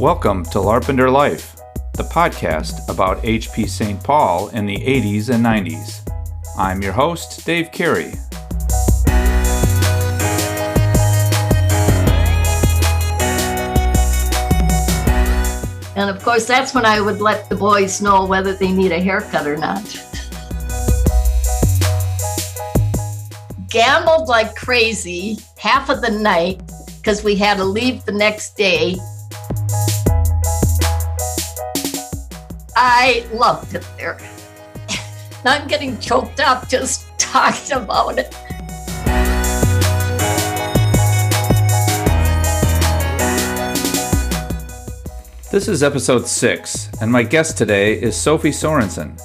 Welcome to Larpenteur Life, the podcast about HP St. Paul in the 80s and 90s. I'm your host, Dave Carey. And of course, that's when I would let the boys know whether they need a haircut or not. Gambled like crazy half of the night because we had to leave the next day. I loved it there. Not getting choked up just talking about it. This is episode 6, and my guest today is Sophie Sorensen.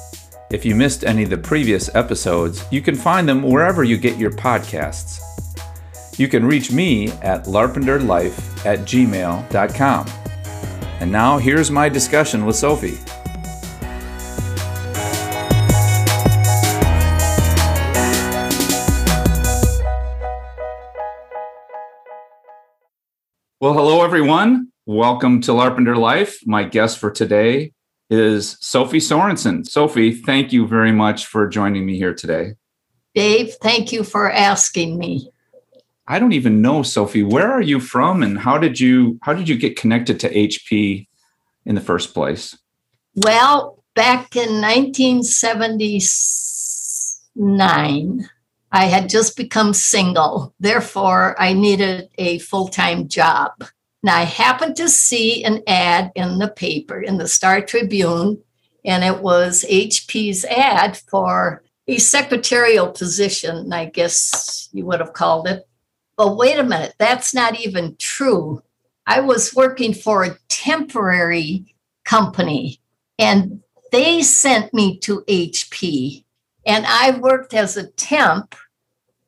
If you missed any of the previous episodes, you can find them wherever you get your podcasts. You can reach me at larpenteurlife at gmail.com. And now here's my discussion with Sophie. Well, hello, everyone. Welcome to Larpenteur Life. My guest for today is Sophie Sorensen. Sophie, thank you very much for joining me here today. Dave, thank you for asking me. I don't even know, Sophie. Where are you from, and how did you how did you get connected to HP in the first place? Well, back in 1979, I had just become single. Therefore, I needed a full time job. Now, I happened to see an ad in the paper, in the Star Tribune, and it was HP's ad for a secretarial position, I guess you would have called it. But wait a minute, that's not even true. I was working for a temporary company, and they sent me to HP. And I worked as a temp.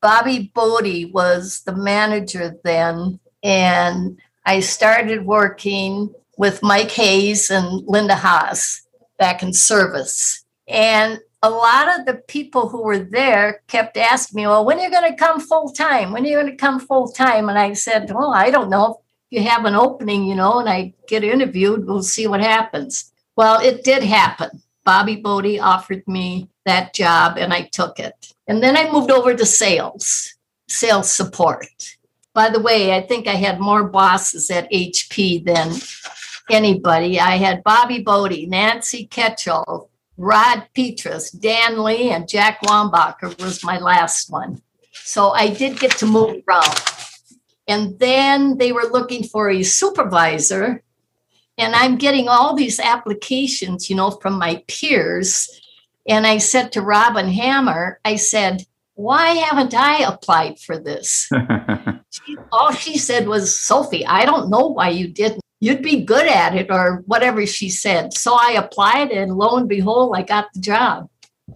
Bobby Bodie was the manager then, and I started working with Mike Hayes and Linda Haas back in service. And a lot of the people who were there kept asking me, Well, when are you going to come full time? When are you going to come full time? And I said, Well, I don't know. If you have an opening, you know, and I get interviewed, we'll see what happens. Well, it did happen. Bobby Bodie offered me that job and I took it. And then I moved over to sales, sales support. By the way, I think I had more bosses at HP than anybody. I had Bobby Bodie, Nancy Ketchell, Rod Petras, Dan Lee, and Jack Wambacher was my last one. So I did get to move around. And then they were looking for a supervisor. And I'm getting all these applications, you know, from my peers. And I said to Robin Hammer, I said, why haven't I applied for this? she, all she said was, Sophie, I don't know why you didn't. You'd be good at it, or whatever she said. So I applied, and lo and behold, I got the job.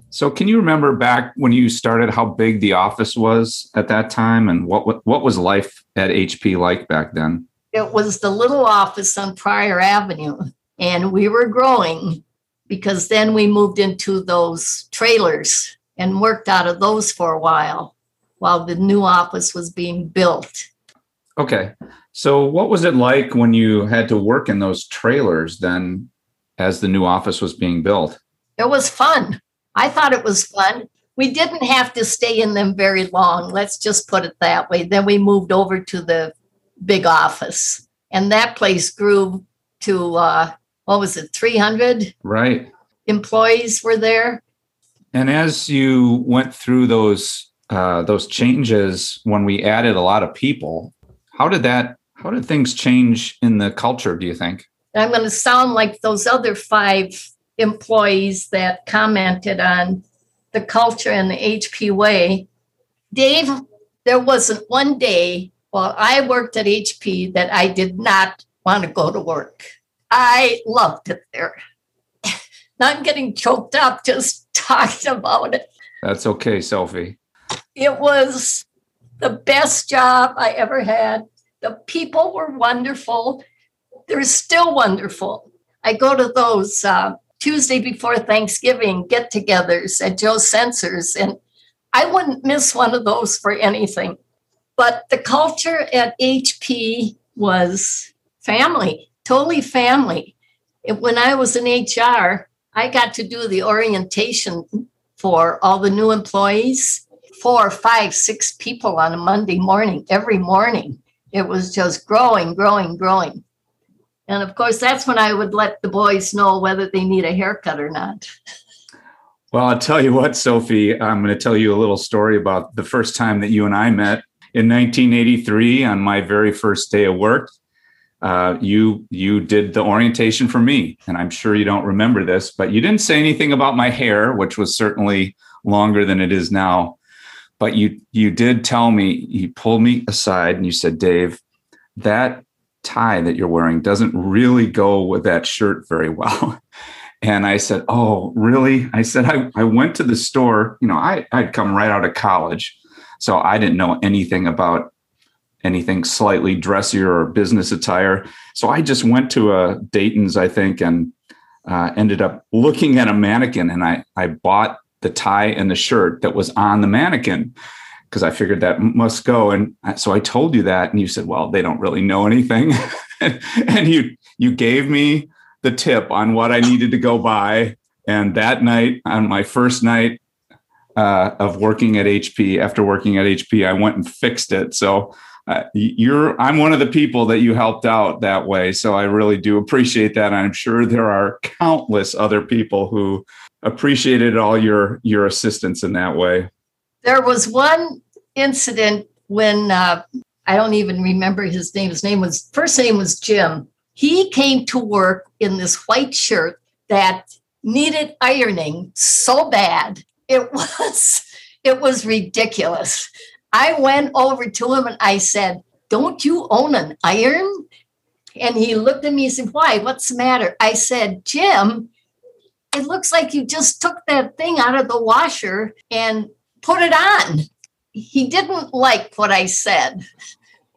So, can you remember back when you started how big the office was at that time, and what what, what was life at HP like back then? It was the little office on Prior Avenue, and we were growing because then we moved into those trailers and worked out of those for a while while the new office was being built. Okay. So, what was it like when you had to work in those trailers then as the new office was being built? It was fun. I thought it was fun. We didn't have to stay in them very long. Let's just put it that way. Then we moved over to the big office, and that place grew to uh, what was it, 300? Right. Employees were there. And as you went through those uh, those changes when we added a lot of people, how did that? How did things change in the culture? Do you think? I'm going to sound like those other five employees that commented on the culture and the HP way. Dave, there wasn't one day while I worked at HP that I did not want to go to work. I loved it there. Not getting choked up just talking about it. That's okay, Sophie. It was the best job I ever had. The people were wonderful. They're still wonderful. I go to those uh, Tuesday before Thanksgiving get togethers at Joe Senser's, and I wouldn't miss one of those for anything. But the culture at HP was family. Totally family. When I was in HR, I got to do the orientation for all the new employees, four, five, six people on a Monday morning, every morning. It was just growing, growing, growing. And of course, that's when I would let the boys know whether they need a haircut or not. Well, I'll tell you what, Sophie, I'm going to tell you a little story about the first time that you and I met in 1983 on my very first day of work. Uh, you you did the orientation for me, and I'm sure you don't remember this, but you didn't say anything about my hair, which was certainly longer than it is now. But you you did tell me you pulled me aside and you said, Dave, that tie that you're wearing doesn't really go with that shirt very well. And I said, Oh, really? I said, I, I went to the store. You know, I, I'd come right out of college. So I didn't know anything about anything slightly dressier or business attire. So I just went to a Dayton's, I think, and uh, ended up looking at a mannequin and I, I bought the tie and the shirt that was on the mannequin because I figured that must go. And so I told you that, and you said, "Well, they don't really know anything," and you you gave me the tip on what I needed to go buy. And that night, on my first night uh, of working at HP, after working at HP, I went and fixed it. So uh, you're, I'm one of the people that you helped out that way. So I really do appreciate that. I'm sure there are countless other people who appreciated all your your assistance in that way. There was one incident when uh, I don't even remember his name. His name was first name was Jim, he came to work in this white shirt that needed ironing so bad. It was it was ridiculous. I went over to him and I said, "Don't you own an iron?" And he looked at me and said, "Why? What's the matter?" I said, "Jim, it looks like you just took that thing out of the washer and put it on." He didn't like what I said,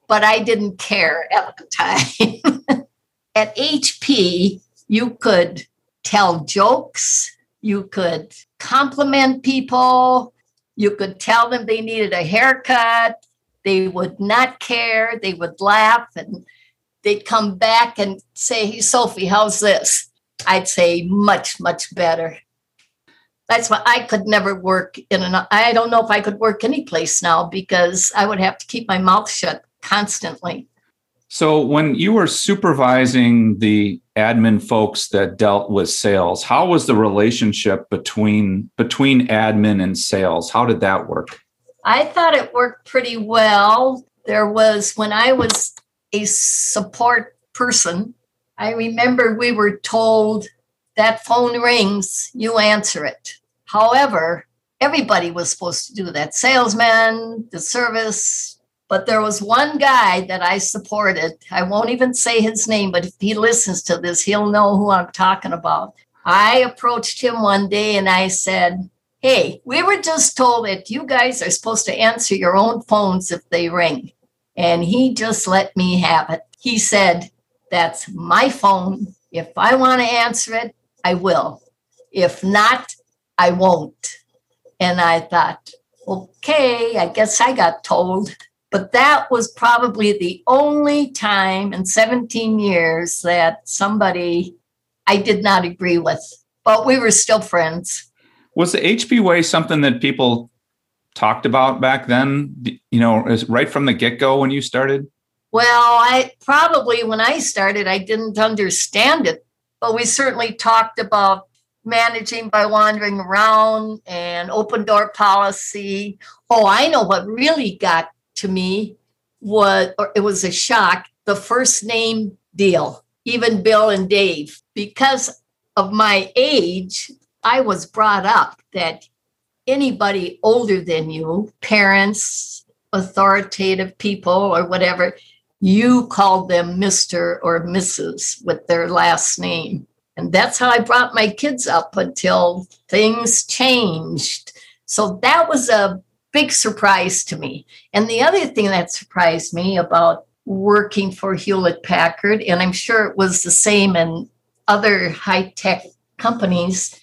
but I didn't care at the time. at HP, you could tell jokes, you could compliment people, you could tell them they needed a haircut. They would not care. They would laugh and they'd come back and say, Hey, Sophie, how's this? I'd say, Much, much better. That's why I could never work in an, I don't know if I could work any place now because I would have to keep my mouth shut constantly. So, when you were supervising the admin folks that dealt with sales, how was the relationship between between admin and sales? How did that work? I thought it worked pretty well. There was when I was a support person, I remember we were told that phone rings, you answer it. However, everybody was supposed to do that. Salesman, the service, but there was one guy that I supported. I won't even say his name, but if he listens to this, he'll know who I'm talking about. I approached him one day and I said, Hey, we were just told that you guys are supposed to answer your own phones if they ring. And he just let me have it. He said, That's my phone. If I want to answer it, I will. If not, I won't. And I thought, okay, I guess I got told. But that was probably the only time in 17 years that somebody I did not agree with, but we were still friends. Was the HP way something that people talked about back then? You know, right from the get go when you started? Well, I probably when I started, I didn't understand it, but we certainly talked about managing by wandering around and open door policy. Oh, I know what really got to me was, or it was a shock, the first name deal, even Bill and Dave. Because of my age, I was brought up that anybody older than you, parents, authoritative people, or whatever, you called them Mr. or Mrs. with their last name. And that's how I brought my kids up until things changed. So that was a big surprise to me. And the other thing that surprised me about working for Hewlett Packard, and I'm sure it was the same in other high tech companies,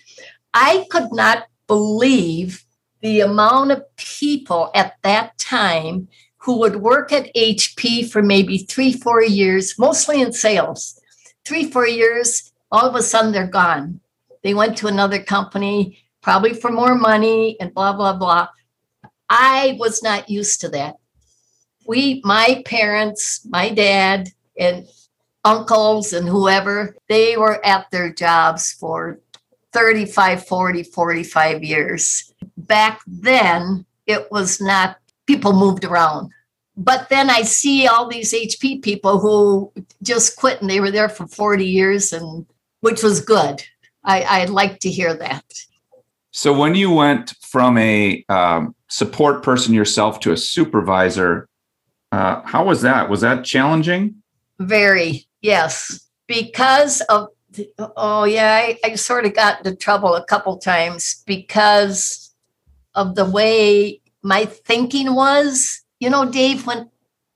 I could not believe the amount of people at that time who would work at HP for maybe three, four years, mostly in sales. three, four years, all of a sudden they're gone. They went to another company, probably for more money and blah, blah, blah. I was not used to that. We, my parents, my dad, and uncles and whoever, they were at their jobs for 35, 40, 45 years. Back then, it was not, people moved around. But then I see all these HP people who just quit and they were there for 40 years, and which was good. I, I'd like to hear that. So when you went from a um, support person yourself to a supervisor, uh, how was that? Was that challenging? Very, yes. Because of, oh, yeah, I, I sort of got into trouble a couple times because of the way my thinking was. You know, Dave, when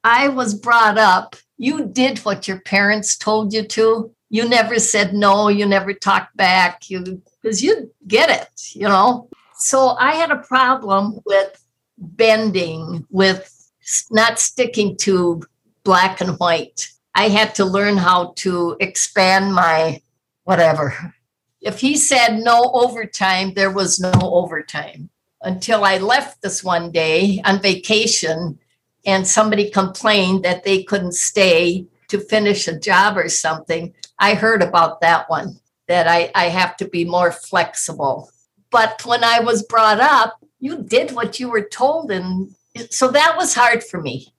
I was brought up, you did what your parents told you to. You never said no, you never talked back. You because you get it, you know. So I had a problem with bending, with not sticking to black and white. I had to learn how to expand my whatever. If he said no overtime, there was no overtime until I left this one day on vacation and somebody complained that they couldn't stay to finish a job or something. I heard about that one that I, I have to be more flexible. But when I was brought up, you did what you were told. And so that was hard for me.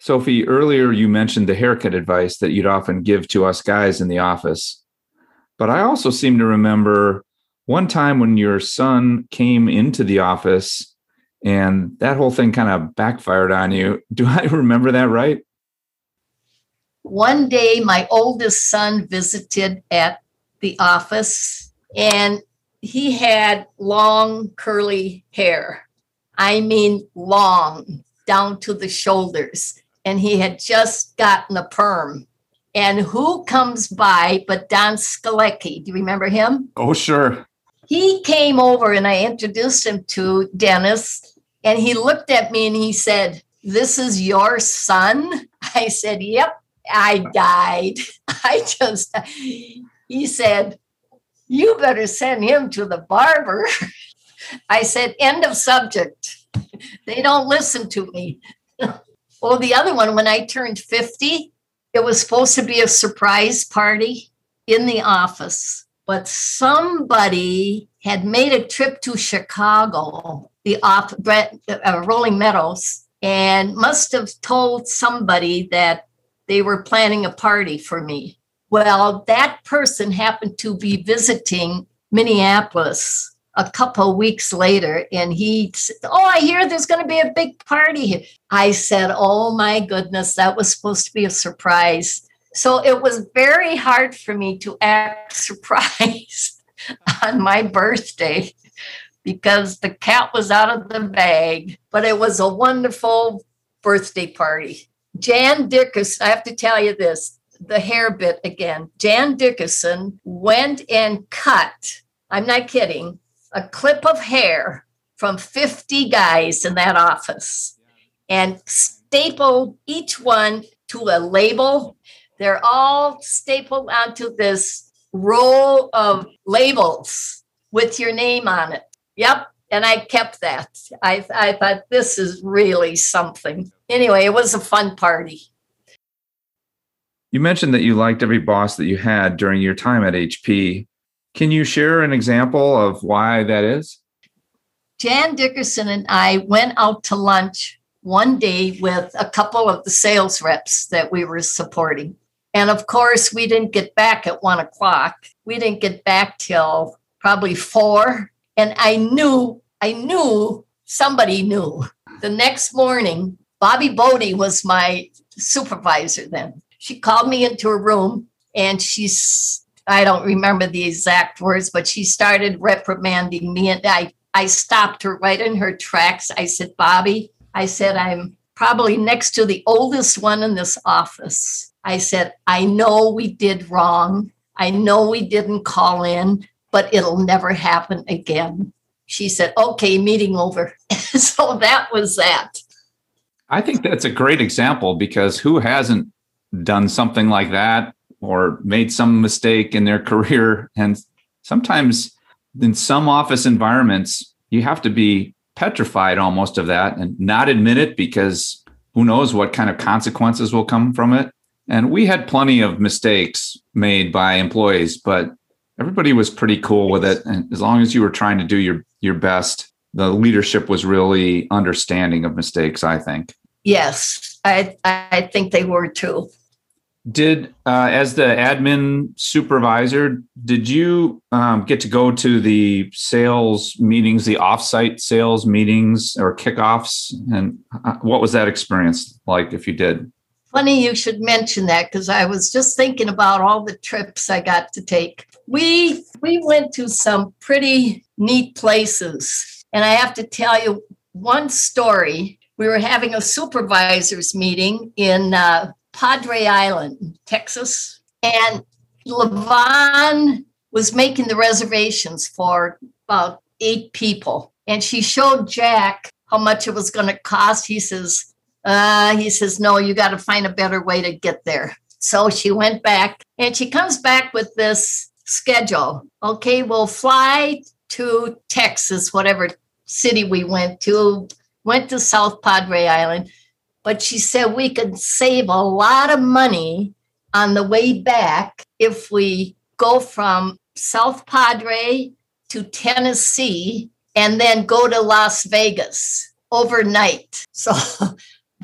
Sophie, earlier you mentioned the haircut advice that you'd often give to us guys in the office. But I also seem to remember one time when your son came into the office and that whole thing kind of backfired on you. Do I remember that right? One day, my oldest son visited at the office and he had long, curly hair. I mean, long down to the shoulders. And he had just gotten a perm. And who comes by but Don Skalecki? Do you remember him? Oh, sure. He came over and I introduced him to Dennis. And he looked at me and he said, This is your son? I said, Yep. I died. I just, he said, You better send him to the barber. I said, End of subject. They don't listen to me. well, the other one, when I turned 50, it was supposed to be a surprise party in the office, but somebody had made a trip to Chicago, the off uh, Rolling Meadows, and must have told somebody that they were planning a party for me. Well, that person happened to be visiting Minneapolis a couple weeks later, and he said, Oh, I hear there's going to be a big party here. I said, Oh my goodness, that was supposed to be a surprise. So it was very hard for me to act surprised on my birthday because the cat was out of the bag, but it was a wonderful birthday party. Jan Dickerson, I have to tell you this the hair bit again. Jan Dickerson went and cut, I'm not kidding, a clip of hair from 50 guys in that office and stapled each one to a label. They're all stapled onto this roll of labels with your name on it. Yep, and I kept that. I, I thought this is really something. Anyway, it was a fun party. You mentioned that you liked every boss that you had during your time at HP. Can you share an example of why that is? Jan Dickerson and I went out to lunch one day with a couple of the sales reps that we were supporting. And of course, we didn't get back at one o'clock. We didn't get back till probably four and I knew, I knew somebody knew. The next morning, Bobby Bodie was my supervisor then. She called me into a room and she's, I don't remember the exact words, but she started reprimanding me. And I, I stopped her right in her tracks. I said, Bobby, I said, I'm probably next to the oldest one in this office. I said, I know we did wrong. I know we didn't call in but it'll never happen again. She said, okay, meeting over. so that was that. I think that's a great example because who hasn't done something like that or made some mistake in their career. And sometimes in some office environments, you have to be petrified almost of that and not admit it because who knows what kind of consequences will come from it. And we had plenty of mistakes made by employees, but everybody was pretty cool with it. And as long as you were trying to do your your best, the leadership was really understanding of mistakes, I think. Yes, I I think they were too. Did uh, as the admin supervisor, did you um, get to go to the sales meetings, the offsite sales meetings or kickoffs, and uh, what was that experience like? If you did, funny you should mention that because I was just thinking about all the trips I got to take. We we went to some pretty neat places, and I have to tell you one story. We were having a supervisors meeting in uh, Padre Island, Texas. And Levon was making the reservations for about eight people. And she showed Jack how much it was going to cost. He says, uh, he says, no, you got to find a better way to get there. So she went back and she comes back with this schedule. Okay, we'll fly to Texas, whatever city we went to, went to South Padre Island but she said we could save a lot of money on the way back if we go from South Padre to Tennessee and then go to Las Vegas overnight. So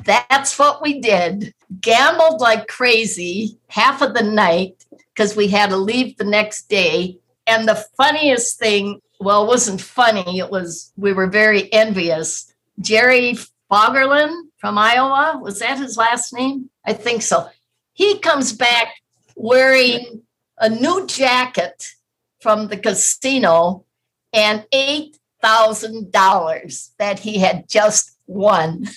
that's what we did. Gambled like crazy half of the night because we had to leave the next day. And the funniest thing, well, it wasn't funny, it was, we were very envious. Jerry Fogerland from Iowa. Was that his last name? I think so. He comes back wearing a new jacket from the casino and $8,000 that he had just won.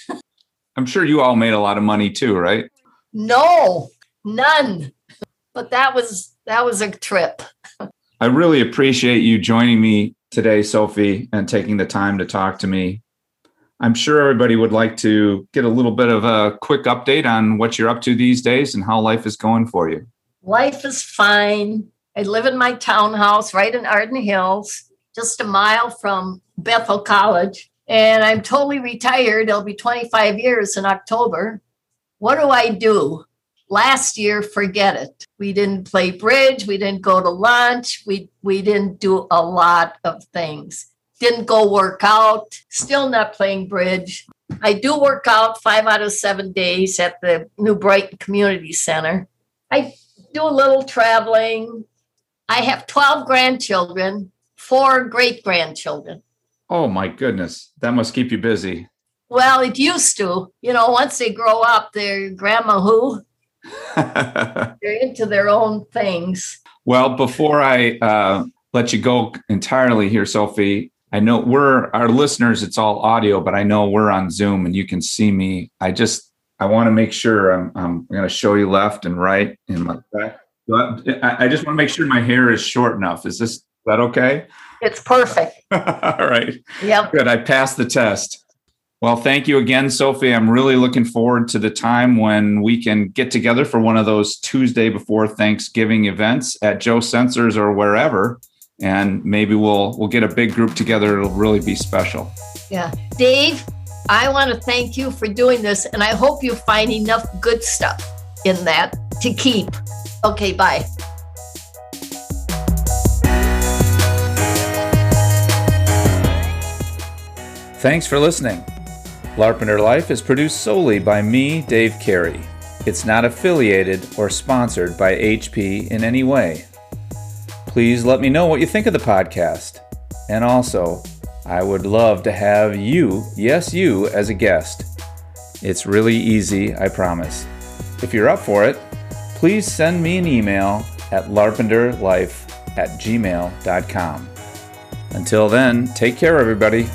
I'm sure you all made a lot of money too, right? No, none. But that was that was a trip. I really appreciate you joining me today, Sophie, and taking the time to talk to me. I'm sure everybody would like to get a little bit of a quick update on what you're up to these days and how life is going for you. Life is fine. I live in my townhouse right in Arden Hills, just a mile from Bethel College. And I'm totally retired. It'll be 25 years in October. What do I do? Last year, forget it. We didn't play bridge. We didn't go to lunch. We, we didn't do a lot of things didn't go work out, still not playing bridge. I do work out five out of seven days at the New Brighton Community Center. I do a little traveling. I have 12 grandchildren, four great grandchildren. Oh my goodness. That must keep you busy. Well, it used to. You know, once they grow up, they're grandma who? they're into their own things. Well, before I uh, let you go entirely here, Sophie, I know we're our listeners, it's all audio, but I know we're on Zoom and you can see me. I just I want to make sure I'm I'm going to show you left and right and my back. I just want to make sure my hair is short enough. Is this is that okay? It's perfect. all right. Yep. Good. I passed the test. Well, thank you again, Sophie. I'm really looking forward to the time when we can get together for one of those Tuesday before Thanksgiving events at Joe Senser's or wherever and maybe we'll we'll get a big group together. It'll really be special. Yeah. Dave i want to thank you for doing this and i hope you find enough good stuff in that to keep. Okay bye. Thanks for listening. Larpenteur life is produced solely by me dave carey. It's not affiliated or sponsored by hp in any way please let me know what you think of the podcast. And also, I would love to have you, yes, you, as a guest. It's really easy, I promise. If you're up for it, please send me an email at larpenteurlife at gmail.com. Until then, take care, everybody.